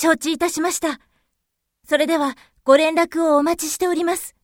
承知いたしました。それでは、ご連絡をお待ちしております。